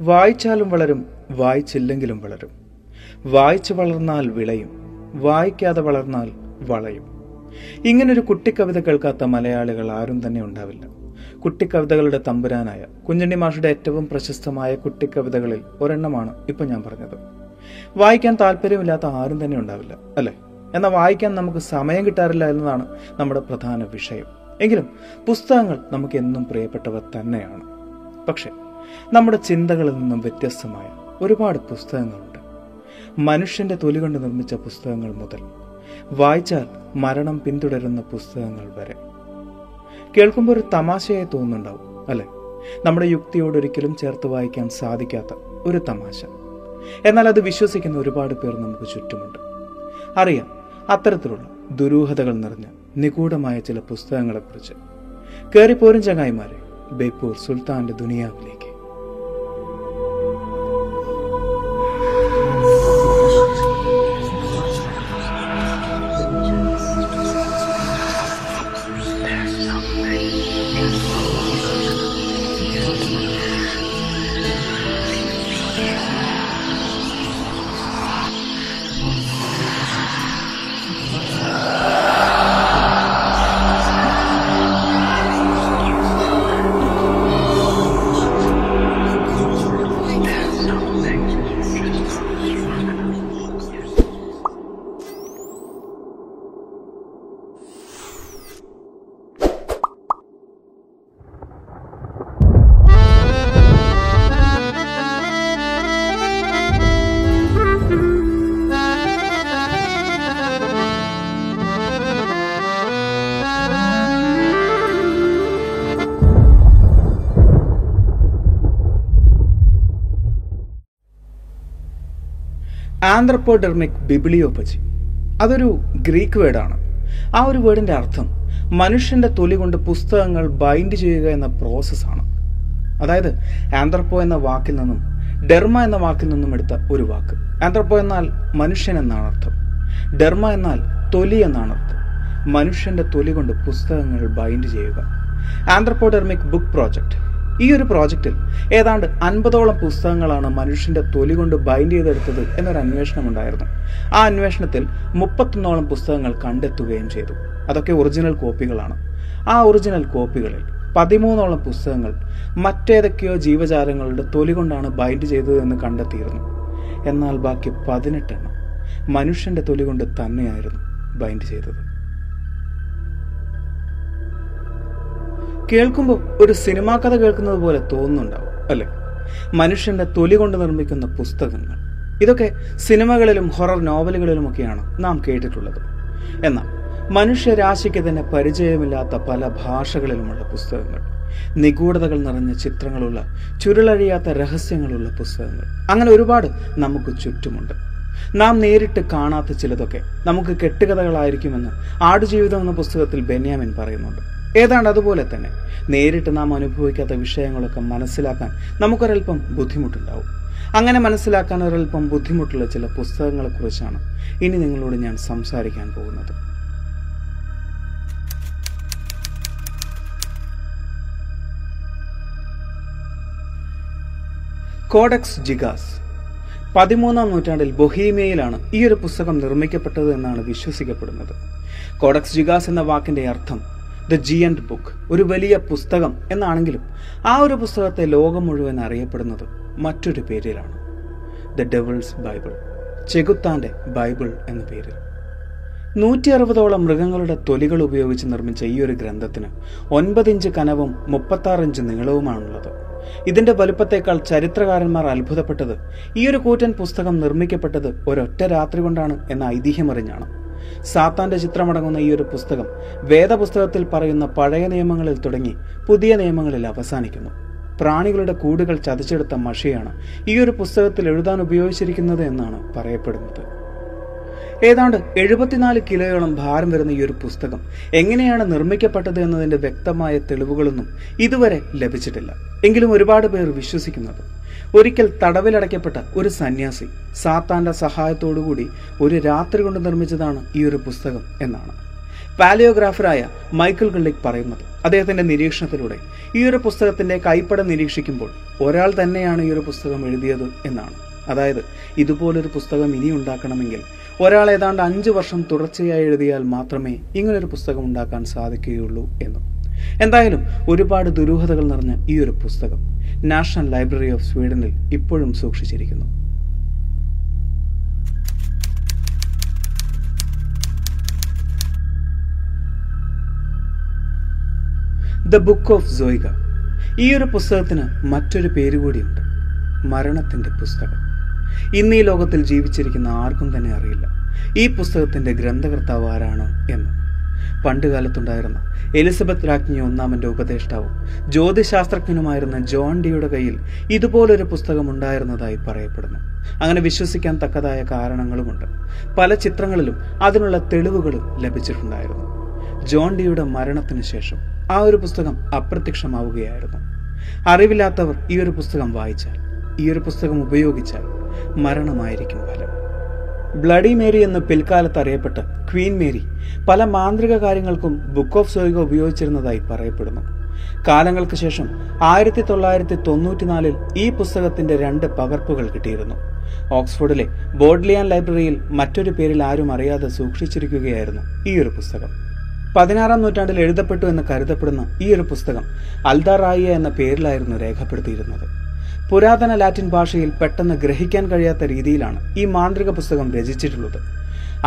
വായിച്ചാലും വളരും വായിച്ചില്ലെങ്കിലും വളരും. വായിച്ചു വളർന്നാൽ വിളയും വായിക്കാതെ വളർന്നാൽ വളയും. ഇങ്ങനൊരു കുട്ടിക്കവിത കേൾക്കാത്ത മലയാളികൾ ആരും തന്നെ ഉണ്ടാവില്ല. കുട്ടിക്കവിതകളുടെ തമ്പുരാനായ കുഞ്ഞണ്ണി മാഷുടെ ഏറ്റവും പ്രശസ്തമായ കുട്ടിക്കവിതകളിൽ ഒരെണ്ണമാണ് ഇപ്പൊ ഞാൻ പറഞ്ഞത്. വായിക്കാൻ താല്പര്യമില്ലാത്ത ആരും തന്നെ ഉണ്ടാവില്ല അല്ലേ? എന്നാൽ വായിക്കാൻ നമുക്ക് സമയം കിട്ടാറില്ല എന്നതാണ് നമ്മുടെ പ്രധാന വിഷയം. എങ്കിലും പുസ്തകങ്ങൾ നമുക്ക് എന്നും പ്രിയപ്പെട്ടവ തന്നെയാണ്. പക്ഷെ നമ്മുടെ ചിന്തകളിൽ നിന്നും വ്യത്യസ്തമായ ഒരുപാട് പുസ്തകങ്ങളുണ്ട്. മനുഷ്യന്റെ തൊലി കൊണ്ട് നിർമ്മിച്ച പുസ്തകങ്ങൾ മുതൽ വായിച്ചാൽ മരണം പിന്തുടരുന്ന പുസ്തകങ്ങൾ വരെ. കേൾക്കുമ്പോൾ ഒരു തമാശയായി തോന്നുന്നുണ്ടാവും അല്ലെ? നമ്മുടെ യുക്തിയോട് ഒരിക്കലും ചേർത്ത് വായിക്കാൻ സാധിക്കാത്ത ഒരു തമാശ. എന്നാൽ അത് വിശ്വസിക്കുന്ന ഒരുപാട് പേർ നമുക്ക് ചുറ്റുമുണ്ട്. അറിയാം അത്തരത്തിലുള്ള ദുരൂഹതകൾ നിറഞ്ഞ നിഗൂഢമായ ചില പുസ്തകങ്ങളെക്കുറിച്ച്. കയറിപ്പോരും ചങ്ങായിമാരെ ബേപ്പൂർ സുൽത്താന്റെ ദുനിയാവിലേക്ക്. ആന്ത്രപ്പോഡെർമിക് ബിബിളിയോപ്പജി അതൊരു ഗ്രീക്ക് വേർഡാണ്. ആ ഒരു വേർഡിന്റെ അർത്ഥം മനുഷ്യന്റെ തൊലി കൊണ്ട് പുസ്തകങ്ങൾ ബൈൻഡ് ചെയ്യുക എന്ന പ്രോസസ്സാണ് അതായത് ആന്ത്രപ്പോ എന്ന വാക്കിൽ നിന്നും ഡെർമ എന്ന വാക്കിൽ നിന്നും എടുത്ത ഒരു വാക്ക്. ആന്ത്രപ്പോ എന്നാൽ മനുഷ്യൻ എന്നാണ് അർത്ഥം. ഡെർമ എന്നാൽ തൊലി എന്നാണ് അർത്ഥം. മനുഷ്യന്റെ തൊലി കൊണ്ട് പുസ്തകങ്ങൾ ബൈൻഡ് ചെയ്യുക. ആന്ത്രപ്പോഡെർമിക് ബുക്ക് പ്രോജക്റ്റ് ഈ ഒരു പ്രോജക്റ്റിൽ ഏതാണ്ട് അൻപതോളം പുസ്തകങ്ങളാണ് മനുഷ്യന്റെ തൊലി കൊണ്ട് ബൈൻഡ് ചെയ്തെടുത്തത് എന്നൊരു അന്വേഷണം ഉണ്ടായിരുന്നു. ആ അന്വേഷണത്തിൽ മുപ്പത്തൊന്നോളം പുസ്തകങ്ങൾ കണ്ടെത്തുകയും ചെയ്തു. അതൊക്കെ ഒറിജിനൽ കോപ്പികളാണ് ആ ഒറിജിനൽ കോപ്പികളിൽ പതിമൂന്നോളം പുസ്തകങ്ങൾ മറ്റേതൊക്കെയോ ജീവജാലങ്ങളുടെ തൊലി കൊണ്ടാണ് ബൈൻഡ് ചെയ്തതെന്ന് കണ്ടെത്തിയിരുന്നു. എന്നാൽ ബാക്കി പതിനെട്ടെണ്ണം മനുഷ്യന്റെ തൊലി കൊണ്ട് തന്നെയായിരുന്നു ബൈൻഡ് ചെയ്തത്. കേൾക്കുമ്പോൾ ഒരു സിനിമാ കഥ കേൾക്കുന്നത് പോലെ തോന്നുന്നുണ്ടാവും അല്ലെ? മനുഷ്യന്റെ തൊലി കൊണ്ട് നിർമ്മിക്കുന്ന പുസ്തകങ്ങൾ. ഇതൊക്കെ സിനിമകളിലും ഹൊറർ നോവലുകളിലുമൊക്കെയാണ് നാം കേട്ടിട്ടുള്ളത്. എന്നാൽ മനുഷ്യരാശിക്ക് തന്നെ പരിചയമില്ലാത്ത പല ഭാഷകളിലുമുള്ള പുസ്തകങ്ങൾ നിഗൂഢതകൾ നിറഞ്ഞ ചിത്രങ്ങളുള്ള ചുരുളഴിയാത്ത രഹസ്യങ്ങളുള്ള പുസ്തകങ്ങൾ അങ്ങനെ ഒരുപാട് നമുക്ക് ചുറ്റുമുണ്ട്. നാം നേരിട്ട് കാണാത്ത ചിലതൊക്കെ നമുക്ക് കെട്ടുകഥകളായിരിക്കുമെന്ന് ആടുജീവിതം എന്ന പുസ്തകത്തിൽ ബെന്യാമിൻ പറയുന്നുണ്ട്. ഏതാണ്ട് അതുപോലെ തന്നെ നേരിട്ട് നാം അനുഭവിക്കാത്ത വിഷയങ്ങളൊക്കെ മനസ്സിലാക്കാൻ നമുക്കൊരൽപ്പം ബുദ്ധിമുട്ടുണ്ടാവും. അങ്ങനെ മനസ്സിലാക്കാൻ ഒരൽപ്പം ബുദ്ധിമുട്ടുള്ള ചില പുസ്തകങ്ങളെക്കുറിച്ചാണ് ഇനി നിങ്ങളോട് ഞാൻ സംസാരിക്കാൻ പോകുന്നത്. Codex Gigas. പതിമൂന്നാം നൂറ്റാണ്ടിൽ ബൊഹീമിയയിലാണ് ഈ ഒരു പുസ്തകം നിർമ്മിക്കപ്പെട്ടത് എന്നാണ് വിശ്വസിക്കപ്പെടുന്നത്. കോഡക്സ് ജിഗാസ് എന്ന വാക്കിന്റെ അർത്ഥം ദ ജിയന്റ് ബുക്ക് ഒരു വലിയ പുസ്തകം എന്നാണെങ്കിലും ആ ഒരു പുസ്തകത്തെ ലോകം മുഴുവൻ അറിയപ്പെടുന്നത് മറ്റൊരു പേരിലാണ്. ദ ഡെവിൾസ് ബൈബിൾ ചെകുത്താന്റെ ബൈബിൾ എന്ന പേരിൽ. നൂറ്റി അറുപതോളം മൃഗങ്ങളുടെ തൊലികൾ ഉപയോഗിച്ച് നിർമ്മിച്ച ഈ ഒരു ഗ്രന്ഥത്തിന് ഒൻപതിഞ്ച് കനവും മുപ്പത്താറ് ഇഞ്ച് നീളവുമാണുള്ളത്. ഇതിന്റെ വലുപ്പത്തേക്കാൾ ചരിത്രകാരന്മാർ അത്ഭുതപ്പെട്ടത് ഈ ഒരു കൂറ്റൻ പുസ്തകം നിർമ്മിക്കപ്പെട്ടത് ഒരൊറ്റ രാത്രി കൊണ്ടാണ് എന്ന ഐതിഹ്യമറിഞ്ഞാണ്. സാത്താന്റെ ചിത്രമടങ്ങുന്ന ഈ ഒരു പുസ്തകം വേദപുസ്തകത്തിൽ പറയുന്ന പഴയ നിയമങ്ങളിൽ തുടങ്ങി പുതിയ നിയമങ്ങളിൽ അവസാനിക്കുന്നു. പ്രാണികളുടെ കൂടുകൾ ചതിച്ചെടുത്ത മഷിയാണ് ഈ ഒരു പുസ്തകത്തിൽ എഴുതാൻ ഉപയോഗിച്ചിരിക്കുന്നത് എന്നാണ് പറയപ്പെടുന്നത്. ഏതാണ്ട് എഴുപത്തിനാല് കിലോയോളം ഭാരം വരുന്ന ഈ ഒരു പുസ്തകം എങ്ങനെയാണ് നിർമ്മിക്കപ്പെട്ടത് എന്നതിന്റെ വ്യക്തമായ തെളിവുകളൊന്നും ഇതുവരെ ലഭിച്ചിട്ടില്ല. എങ്കിലും ഒരുപാട് പേർ വിശ്വസിക്കുന്നത് ഒരിക്കൽ തടവിലടയ്ക്കപ്പെട്ട ഒരു സന്യാസി സാത്താന്റെ സഹായത്തോടുകൂടി ഒരു രാത്രി കൊണ്ട് നിർമ്മിച്ചതാണ് ഈ ഒരു പുസ്തകം എന്നാണ്. പാലിയോഗ്രാഫറായ മൈക്കിൾ ഗള്ളിക് പറയുന്നത്. അദ്ദേഹത്തിന്റെ നിരീക്ഷണത്തിലൂടെ ഈ ഒരു പുസ്തകത്തിന്റെ കൈപ്പട നിരീക്ഷിക്കുമ്പോൾ ഒരാൾ തന്നെയാണ് ഈ ഒരു പുസ്തകം എഴുതിയത് എന്നാണ്. അതായത് ഇതുപോലൊരു പുസ്തകം ഇനി ഉണ്ടാക്കണമെങ്കിൽ ഒരാൾ ഏതാണ്ട് അഞ്ച് വർഷം തുടർച്ചയായി എഴുതിയാൽ മാത്രമേ ഇങ്ങനൊരു പുസ്തകം ഉണ്ടാക്കാൻ സാധിക്കുകയുള്ളൂ എന്നും. എന്തായാലും ഒരുപാട് ദുരൂഹതകൾ നിറഞ്ഞ ഈ ഒരു പുസ്തകം നാഷണൽ ലൈബ്രറി ഓഫ് സ്വീഡനിൽ ഇപ്പോഴും സൂക്ഷിച്ചിരിക്കുന്നു. ദ ബുക്ക് ഓഫ് സോയിക ഈ ഒരു പുസ്തകത്തിന് മറ്റൊരു പേര് കൂടിയുണ്ട്. മരണത്തിന്റെ പുസ്തകം. ഇന്ന് ഈ ലോകത്തിൽ ജീവിച്ചിരിക്കുന്ന ആർക്കും തന്നെ അറിയില്ല. ഈ പുസ്തകത്തിന്റെ ഗ്രന്ഥകർത്താവ് ആരാണ് എന്ന്. പണ്ടുകാലത്തുണ്ടായിരുന്ന. എലിസബത്ത് രാജ്ഞി ഒന്നാമന്റെ ഉപദേഷ്ടാവും. ജ്യോതിശാസ്ത്രജ്ഞനുമായിരുന്ന ജോൺ ഡിയുടെ കയ്യിൽ ഇതുപോലൊരു പുസ്തകം ഉണ്ടായിരുന്നതായി പറയപ്പെടുന്നു. അങ്ങനെ വിശ്വസിക്കാൻ തക്കതായ കാരണങ്ങളുമുണ്ട്. പല ചിത്രങ്ങളിലും അതിനുള്ള തെളിവുകളും ലഭിച്ചിട്ടുണ്ടായിരുന്നു. ജോൺ ഡിയുടെ മരണത്തിന് ശേഷം ആ ഒരു പുസ്തകം അപ്രത്യക്ഷമാവുകയായിരുന്നു. അറിവില്ലാത്തവർ ഈ ഒരു പുസ്തകം വായിച്ചാൽ ഈ ഒരു പുസ്തകം ഉപയോഗിച്ചാൽ മരണമായിരിക്കും ഫലം. ബ്ലഡി മേരി എന്ന് പിൽക്കാലത്ത് അറിയപ്പെട്ട ക്വീൻ മേരി പല മാന്ത്രിക കാര്യങ്ങൾക്കും ബുക്ക് ഓഫ് സോയിക ഉപയോഗിച്ചിരുന്നതായി പറയപ്പെടുന്നു. കാലങ്ങൾക്ക് ശേഷം ആയിരത്തി തൊള്ളായിരത്തി തൊണ്ണൂറ്റിനാലിൽ ഈ പുസ്തകത്തിന്റെ രണ്ട് പകർപ്പുകൾ കിട്ടിയിരുന്നു. ഓക്സ്ഫോർഡിലെ ബോഡ്ലിയാൻ ലൈബ്രറിയിൽ മറ്റൊരു പേരിൽ ആരും അറിയാതെ സൂക്ഷിച്ചിരിക്കുകയായിരുന്നു ഈ ഒരു പുസ്തകം. പതിനാറാം നൂറ്റാണ്ടിൽ എഴുതപ്പെട്ടു എന്ന് കരുതപ്പെടുന്ന ഈ ഒരു പുസ്തകം അൽദാറായിയ എന്ന പേരിലായിരുന്നു രേഖപ്പെടുത്തിയിരുന്നത്. പുരാതന ലാറ്റിൻ ഭാഷയിൽ പെട്ടെന്ന് ഗ്രഹിക്കാൻ കഴിയാത്ത രീതിയിലാണ് ഈ മാന്ത്രിക പുസ്തകം രചിച്ചിട്ടുള്ളത്.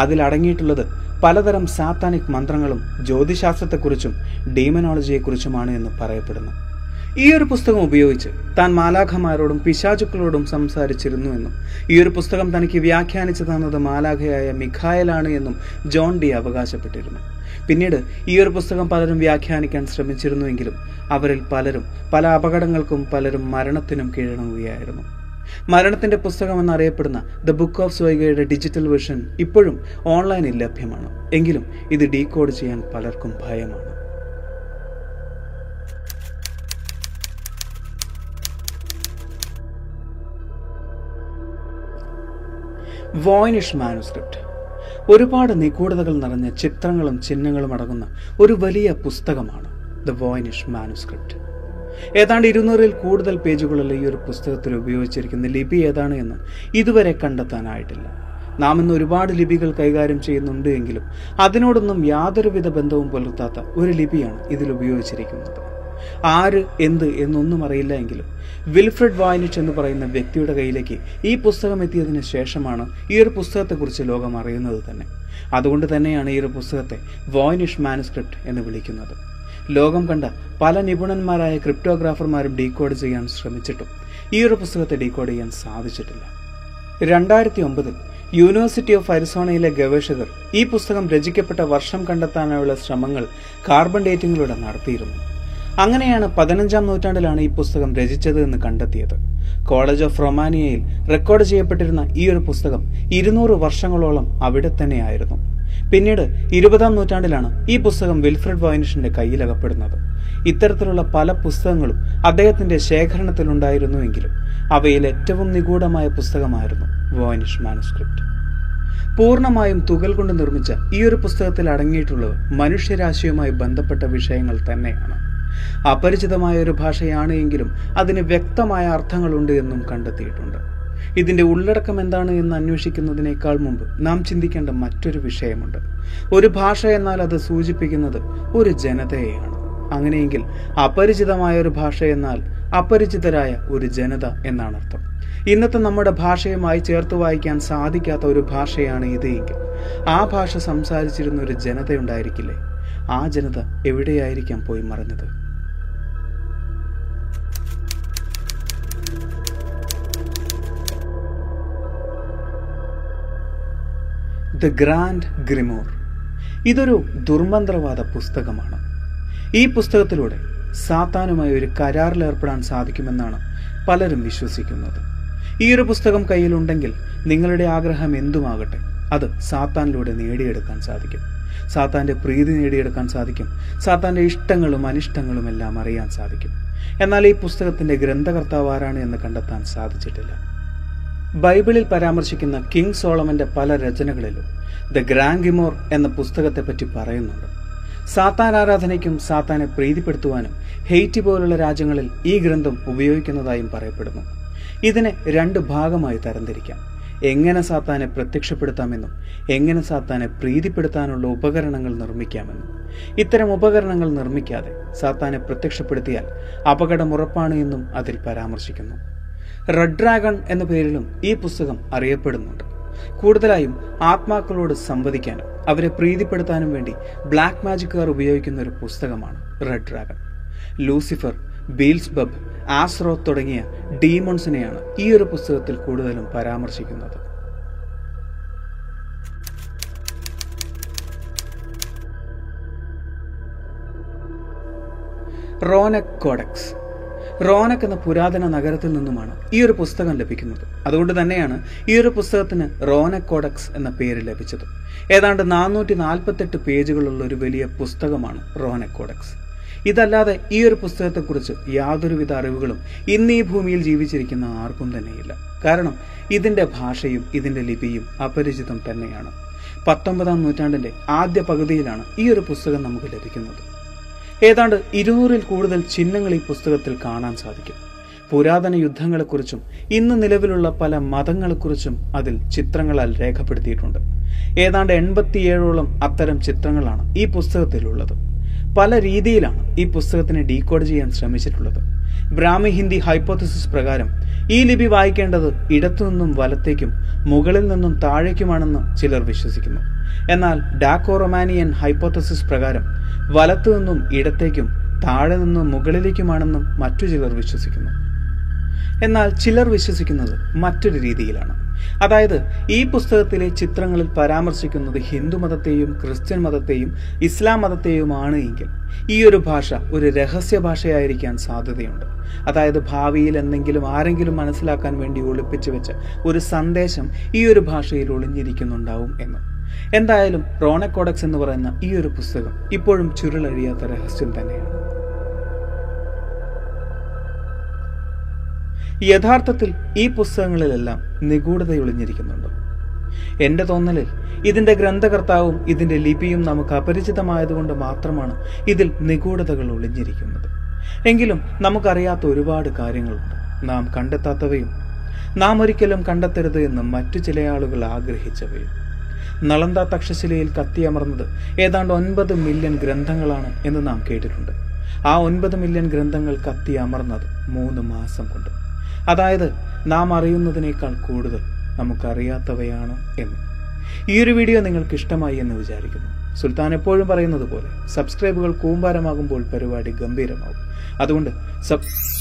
അതിൽ അടങ്ങിയിട്ടുള്ളത് പലതരം സാത്താനിക് മന്ത്രങ്ങളും ജ്യോതിശാസ്ത്രത്തെക്കുറിച്ചും ഡീമനോളജിയെക്കുറിച്ചുമാണ് എന്ന് പറയപ്പെടുന്നു. ഈ ഒരു പുസ്തകം ഉപയോഗിച്ച് താൻ മാലാഖമാരോടും പിശാചുക്കളോടും സംസാരിച്ചിരുന്നു എന്നും ഈ ഒരു പുസ്തകം തനിക്ക് വ്യാഖ്യാനിച്ചു തന്നത് മാലാഖയായ മിഖായലാണ് എന്നും ജോൺ ഡി അവകാശപ്പെട്ടിരുന്നു. പിന്നീട് ഈ ഒരു പുസ്തകം പലരും വ്യാഖ്യാനിക്കാൻ ശ്രമിച്ചിരുന്നുവെങ്കിലും അവരിൽ പലരും പല അപകടങ്ങൾക്കും പലരും മരണത്തിനും കീഴടങ്ങുകയായിരുന്നു. മരണത്തിന്റെ പുസ്തകം എന്നറിയപ്പെടുന്ന ദ ബുക്ക് ഓഫ് സ്വൈഗയുടെ ഡിജിറ്റൽ വെർഷൻ ഇപ്പോഴും ഓൺലൈനിൽ ലഭ്യമാണ്. എങ്കിലും ഇത് ഡീകോഡ് ചെയ്യാൻ പലർക്കും ഭയമാണ്. വോയിനിഷ് മാനുസ്ക്രിപ്റ്റ് ഒരുപാട് നിഗൂഢതകൾ നിറഞ്ഞ ചിത്രങ്ങളും ചിഹ്നങ്ങളും അടങ്ങുന്ന ഒരു വലിയ പുസ്തകമാണ് ദ വോയിനിഷ് മാനുസ്ക്രിപ്റ്റ് ഏതാണ്ട് ഇരുന്നൂറിൽ കൂടുതൽ പേജുകളുള്ള ഈ ഒരു പുസ്തകത്തിൽ ഉപയോഗിച്ചിരിക്കുന്ന ലിപി ഏതാണ് എന്ന് ഇതുവരെ കണ്ടെത്താനായിട്ടില്ല. നാം ഇന്ന് ഒരുപാട് ലിപികൾ കൈകാര്യം ചെയ്യുന്നുണ്ട് എങ്കിലും അതിനോടൊന്നും യാതൊരുവിധ ബന്ധവും പുലർത്താത്ത ഒരു ലിപിയാണ് ഇതിൽ ഉപയോഗിച്ചിരിക്കുന്നത്. ആര് എന്ത് എന്നൊന്നും അറിയില്ല എങ്കിലും വിൽഫ്രഡ് വായനിച്ച് എന്ന് പറയുന്ന വ്യക്തിയുടെ കയ്യിലേക്ക് ഈ പുസ്തകം എത്തിയതിന് ശേഷമാണ് ഈ ഒരു പുസ്തകത്തെക്കുറിച്ച് ലോകം അറിയുന്നത് തന്നെ. അതുകൊണ്ട് തന്നെയാണ് ഈ ഒരു പുസ്തകത്തെ വോയിനിഷ് മാനുസ്ക്രിപ്റ്റ് എന്ന് വിളിക്കുന്നത്. ലോകം കണ്ട പല നിപുണന്മാരായ ക്രിപ്റ്റോഗ്രാഫർമാരും ഡീകോഡ് ചെയ്യാൻ ശ്രമിച്ചിട്ടും ഈ ഒരു പുസ്തകത്തെ ഡീകോഡ് ചെയ്യാൻ സാധിച്ചിട്ടില്ല. രണ്ടായിരത്തി ഒമ്പതിൽ യൂണിവേഴ്സിറ്റി ഓഫ് അരിസോണയിലെ ഗവേഷകർ ഈ പുസ്തകം രചിക്കപ്പെട്ട വർഷം കണ്ടെത്താനുള്ള ശ്രമങ്ങൾ കാർബൺ ഡേറ്റിംഗിലൂടെ നടത്തിയിരുന്നു. അങ്ങനെയാണ് പതിനഞ്ചാം നൂറ്റാണ്ടിലാണ് ഈ പുസ്തകം രചിച്ചത് എന്ന് കണ്ടെത്തിയത്. കോളേജ് ഓഫ് റൊമാനിയയിൽ റെക്കോർഡ് ചെയ്യപ്പെട്ടിരുന്ന ഈ ഒരു പുസ്തകം ഇരുന്നൂറ് വർഷങ്ങളോളം അവിടെ തന്നെയായിരുന്നു. പിന്നീട് ഇരുപതാം നൂറ്റാണ്ടിലാണ് ഈ പുസ്തകം വിൽഫ്രഡ് വൈനിഷിന്റെ കയ്യിലകപ്പെടുന്നത്. ഇത്തരത്തിലുള്ള പല പുസ്തകങ്ങളും അദ്ദേഹത്തിന്റെ ശേഖരണത്തിലുണ്ടായിരുന്നുവെങ്കിലും അവയിൽ ഏറ്റവും നിഗൂഢമായ പുസ്തകമായിരുന്നു വോയിനിഷ് മാനുസ്ക്രിപ്റ്റ്. പൂർണമായും തുകൽ കൊണ്ട് നിർമ്മിച്ച ഈ ഒരു പുസ്തകത്തിൽ അടങ്ങിയിട്ടുള്ളത് മനുഷ്യരാശിയുമായി ബന്ധപ്പെട്ട വിഷയങ്ങൾ തന്നെയാണ്. അപരിചിതമായ ഒരു ഭാഷയാണ് എങ്കിലും അതിന് വ്യക്തമായ അർത്ഥങ്ങളുണ്ട് എന്നും കണ്ടെത്തിയിട്ടുണ്ട്. ഇതിന്റെ ഉള്ളടക്കം എന്താണ് എന്ന് അന്വേഷിക്കുന്നതിനേക്കാൾ മുമ്പ് നാം ചിന്തിക്കേണ്ട മറ്റൊരു വിഷയമുണ്ട്. ഒരു ഭാഷ എന്നാൽ അത് സൂചിപ്പിക്കുന്നത് ഒരു ജനതയെയാണ്. അങ്ങനെയെങ്കിൽ അപരിചിതമായ ഒരു ഭാഷ എന്നാൽ അപരിചിതരായ ഒരു ജനത എന്നാണ് അർത്ഥം. ഇന്നത്തെ നമ്മുടെ ഭാഷയുമായി ചേർത്ത് വായിക്കാൻ സാധിക്കാത്ത ഒരു ഭാഷയാണ് ഇത് എങ്കിൽ ആ ഭാഷ സംസാരിച്ചിരുന്ന ഒരു ജനതയുണ്ടായിരിക്കില്ലേ? ആ ജനത എവിടെയായിരിക്കാം പോയി മറഞ്ഞത്? The grand ഗ്രിമോർ. ഇതൊരു ദുർമന്ത്രവാദ പുസ്തകമാണ്. ഈ പുസ്തകത്തിലൂടെ സാത്താനുമായി ഒരു കരാറിലേർപ്പെടാൻ സാധിക്കുമെന്നാണ് പലരും വിശ്വസിക്കുന്നത്. ഈ ഒരു പുസ്തകം കയ്യിലുണ്ടെങ്കിൽ നിങ്ങളുടെ ആഗ്രഹം എന്തുമാകട്ടെ അത് സാത്താനിലൂടെ നേടിയെടുക്കാൻ സാധിക്കും. സാത്താന്റെ പ്രീതി നേടിയെടുക്കാൻ സാധിക്കും. സാത്താന്റെ ഇഷ്ടങ്ങളും അനിഷ്ടങ്ങളും എല്ലാം അറിയാൻ സാധിക്കും. എന്നാൽ ഈ പുസ്തകത്തിന്റെ ഗ്രന്ഥകർത്താവ് ആരാണ് എന്ന് കണ്ടെത്താൻ സാധിച്ചിട്ടില്ല. ബൈബിളിൽ പരാമർശിക്കുന്ന കിങ് സോളമന്റെ പല രചനകളിലും ദ ഗ്രാങ്കിമോർ എന്ന പുസ്തകത്തെപ്പറ്റി പറയുന്നുണ്ട്. സാത്താൻ ആരാധനയ്ക്കും സാത്താനെ പ്രീതിപ്പെടുത്തുവാനും ഹെയ്റ്റ് പോലുള്ള രാജ്യങ്ങളിൽ ഈ ഗ്രന്ഥം ഉപയോഗിക്കുന്നതായും പറയപ്പെടുന്നു. ഇതിനെ രണ്ട് ഭാഗമായി തരംതിരിക്കാം. എങ്ങനെ സാത്താനെ പ്രത്യക്ഷപ്പെടുത്താമെന്നും എങ്ങനെ സാത്താനെ പ്രീതിപ്പെടുത്താനുള്ള ഉപകരണങ്ങൾ നിർമ്മിക്കാമെന്നും. ഇത്തരം ഉപകരണങ്ങൾ നിർമ്മിക്കാതെ സാത്താനെ പ്രത്യക്ഷപ്പെടുത്തിയാൽ അപകടം ഉറപ്പാണ് എന്നും അതിൽ പരാമർശിക്കുന്നു. റെഡ് ഡ്രാഗൺ എന്ന പേരിലും ഈ പുസ്തകം അറിയപ്പെടുന്നുണ്ട്. കൂടുതലായും ആത്മാക്കളോട് സംവദിക്കാനും അവരെ പ്രീതിപ്പെടുത്താനും വേണ്ടി ബ്ലാക്ക് മാജിക്കുകാർ ഉപയോഗിക്കുന്ന ഒരു പുസ്തകമാണ് red dragon. Lucifer Beelzebub ആസ്രോ തുടങ്ങിയ ഡീമോൺസിനെയാണ് ഈ ഒരു പുസ്തകത്തിൽ കൂടുതലും പരാമർശിക്കുന്നത്. റോനക് കോഡക്സ്. റോനക് എന്ന പുരാതന നഗരത്തിൽ നിന്നുമാണ് ഈ ഒരു പുസ്തകം ലഭിക്കുന്നത്. അതുകൊണ്ട് തന്നെയാണ് ഈ ഒരു പുസ്തകത്തിന് റോനക് കോഡക്സ് എന്ന പേര് ലഭിച്ചത്. ഏതാണ്ട് നാനൂറ്റി നാൽപ്പത്തെട്ട് പേജുകളുള്ള ഒരു വലിയ പുസ്തകമാണ് റോനക് കോഡക്സ്. ഇതല്ലാതെ ഈ ഒരു പുസ്തകത്തെക്കുറിച്ച് യാതൊരുവിധ അറിവുകളും ഇന്ന് ഈ ഭൂമിയിൽ ജീവിച്ചിരിക്കുന്ന ആർക്കും തന്നെയില്ല. കാരണം ഇതിന്റെ ഭാഷയും ഇതിന്റെ ലിപിയും അപരിചിതം തന്നെയാണ്. പത്തൊമ്പതാം നൂറ്റാണ്ടിന്റെ ആദ്യ പകുതിയിലാണ് ഈ ഒരു പുസ്തകം നമുക്ക് ലഭിക്കുന്നത്. ഏതാണ്ട് ഇരുന്നൂറിൽ കൂടുതൽ ചിഹ്നങ്ങൾ ഈ പുസ്തകത്തിൽ കാണാൻ സാധിക്കും. പുരാതന യുദ്ധങ്ങളെക്കുറിച്ചും ഇന്ന് നിലവിലുള്ള പല മതങ്ങളെക്കുറിച്ചും അതിൽ ചിത്രങ്ങളാൽ രേഖപ്പെടുത്തിയിട്ടുണ്ട്. ഏതാണ്ട് എൺപത്തിയേഴോളം അത്തരം ചിത്രങ്ങളാണ് ഈ പുസ്തകത്തിലുള്ളത്. പല രീതിയിലാണ് ഈ പുസ്തകത്തിനെ ഡീകോഡ് ചെയ്യാൻ ശ്രമിച്ചിട്ടുള്ളത്. ബ്രാഹ്മി ഹിന്ദി ഹൈപ്പോത്തസിസ് പ്രകാരം ഈ ലിപി വായിക്കേണ്ടത് ഇടത്തുനിന്നും വലത്തേക്കും മുകളിൽ നിന്നും താഴേക്കുമാണെന്ന് ചിലർ വിശ്വസിക്കുന്നു. എന്നാൽ ഡാക്കോ റൊമാനിയൻ ഹൈപ്പോത്തസിസ് പ്രകാരം വലത്തു നിന്നും ഇടത്തേക്കും താഴെ നിന്നും മുകളിലേക്കുമാണെന്നും മറ്റു ചിലർ വിശ്വസിക്കുന്നു. എന്നാൽ ചിലർ വിശ്വസിക്കുന്നത് മറ്റൊരു രീതിയിലാണ്. അതായത് ഈ പുസ്തകത്തിലെ ചിത്രങ്ങളിൽ പരാമർശിക്കുന്നത് ഹിന്ദു മതത്തെയും ക്രിസ്ത്യൻ മതത്തെയും ഇസ്ലാം മതത്തെയുമാണ് എങ്കിൽ ഈ ഒരു ഭാഷ ഒരു രഹസ്യ ഭാഷയായിരിക്കാൻ സാധ്യതയുണ്ട്. അതായത് ഭാവിയിൽ എന്തെങ്കിലും ആരെങ്കിലും മനസ്സിലാക്കാൻ വേണ്ടി ഒളിപ്പിച്ചു വെച്ച ഒരു സന്ദേശം ഈ ഒരു ഭാഷയിൽ ഒളിഞ്ഞിരിക്കുന്നുണ്ടാവും എന്ന്. എന്തായാലും റോണക്കോഡക്സ് എന്ന് പറയുന്ന ഈ ഒരു പുസ്തകം ഇപ്പോഴും ചുരുളഴിയാത്ത രഹസ്യം തന്നെയാണ്. യഥാർത്ഥത്തിൽ ഈ പുസ്തകങ്ങളിലെല്ലാം നിഗൂഢത ഒളിഞ്ഞിരിക്കുന്നുണ്ട്. എന്റെ തോന്നലിൽ ഇതിന്റെ ഗ്രന്ഥകർത്താവും ഇതിന്റെ ലിപിയും നമുക്ക് അപരിചിതമായതുകൊണ്ട് മാത്രമാണ് ഇതിൽ നിഗൂഢതകൾ ഒളിഞ്ഞിരിക്കുന്നത്. എങ്കിലും നമുക്കറിയാത്ത ഒരുപാട് കാര്യങ്ങളുണ്ട്. നാം കണ്ടെത്താത്തവയും നാം ഒരിക്കലും കണ്ടെത്തരുത് എന്ന് മറ്റു ചില ആളുകൾ ആഗ്രഹിച്ചവയും. നളന്ത തക്ഷശിലയിൽ കത്തിയമർന്നത് ഏതാണ്ട് ഒൻപത് മില്യൺ ഗ്രന്ഥങ്ങളാണ് എന്ന് നാം കേട്ടിട്ടുണ്ട്. ആ ഒൻപത് മില്യൺ ഗ്രന്ഥങ്ങൾ കത്തിയമർന്നത് മൂന്ന് മാസം കൊണ്ട്. അതായത് നാം അറിയുന്നതിനേക്കാൾ കൂടുതൽ നമുക്കറിയാത്തവയാണ് എന്ന്. ഈ ഒരു വീഡിയോ നിങ്ങൾക്ക് ഇഷ്ടമായി എന്ന് വിചാരിക്കുന്നു. സുൽത്താൻ എപ്പോഴും പറയുന്നത് പോലെ സബ്സ്ക്രൈബുകൾ കൂമ്പാരമാകുമ്പോൾ പരിപാടി ഗംഭീരമാകും അതുകൊണ്ട് സബ്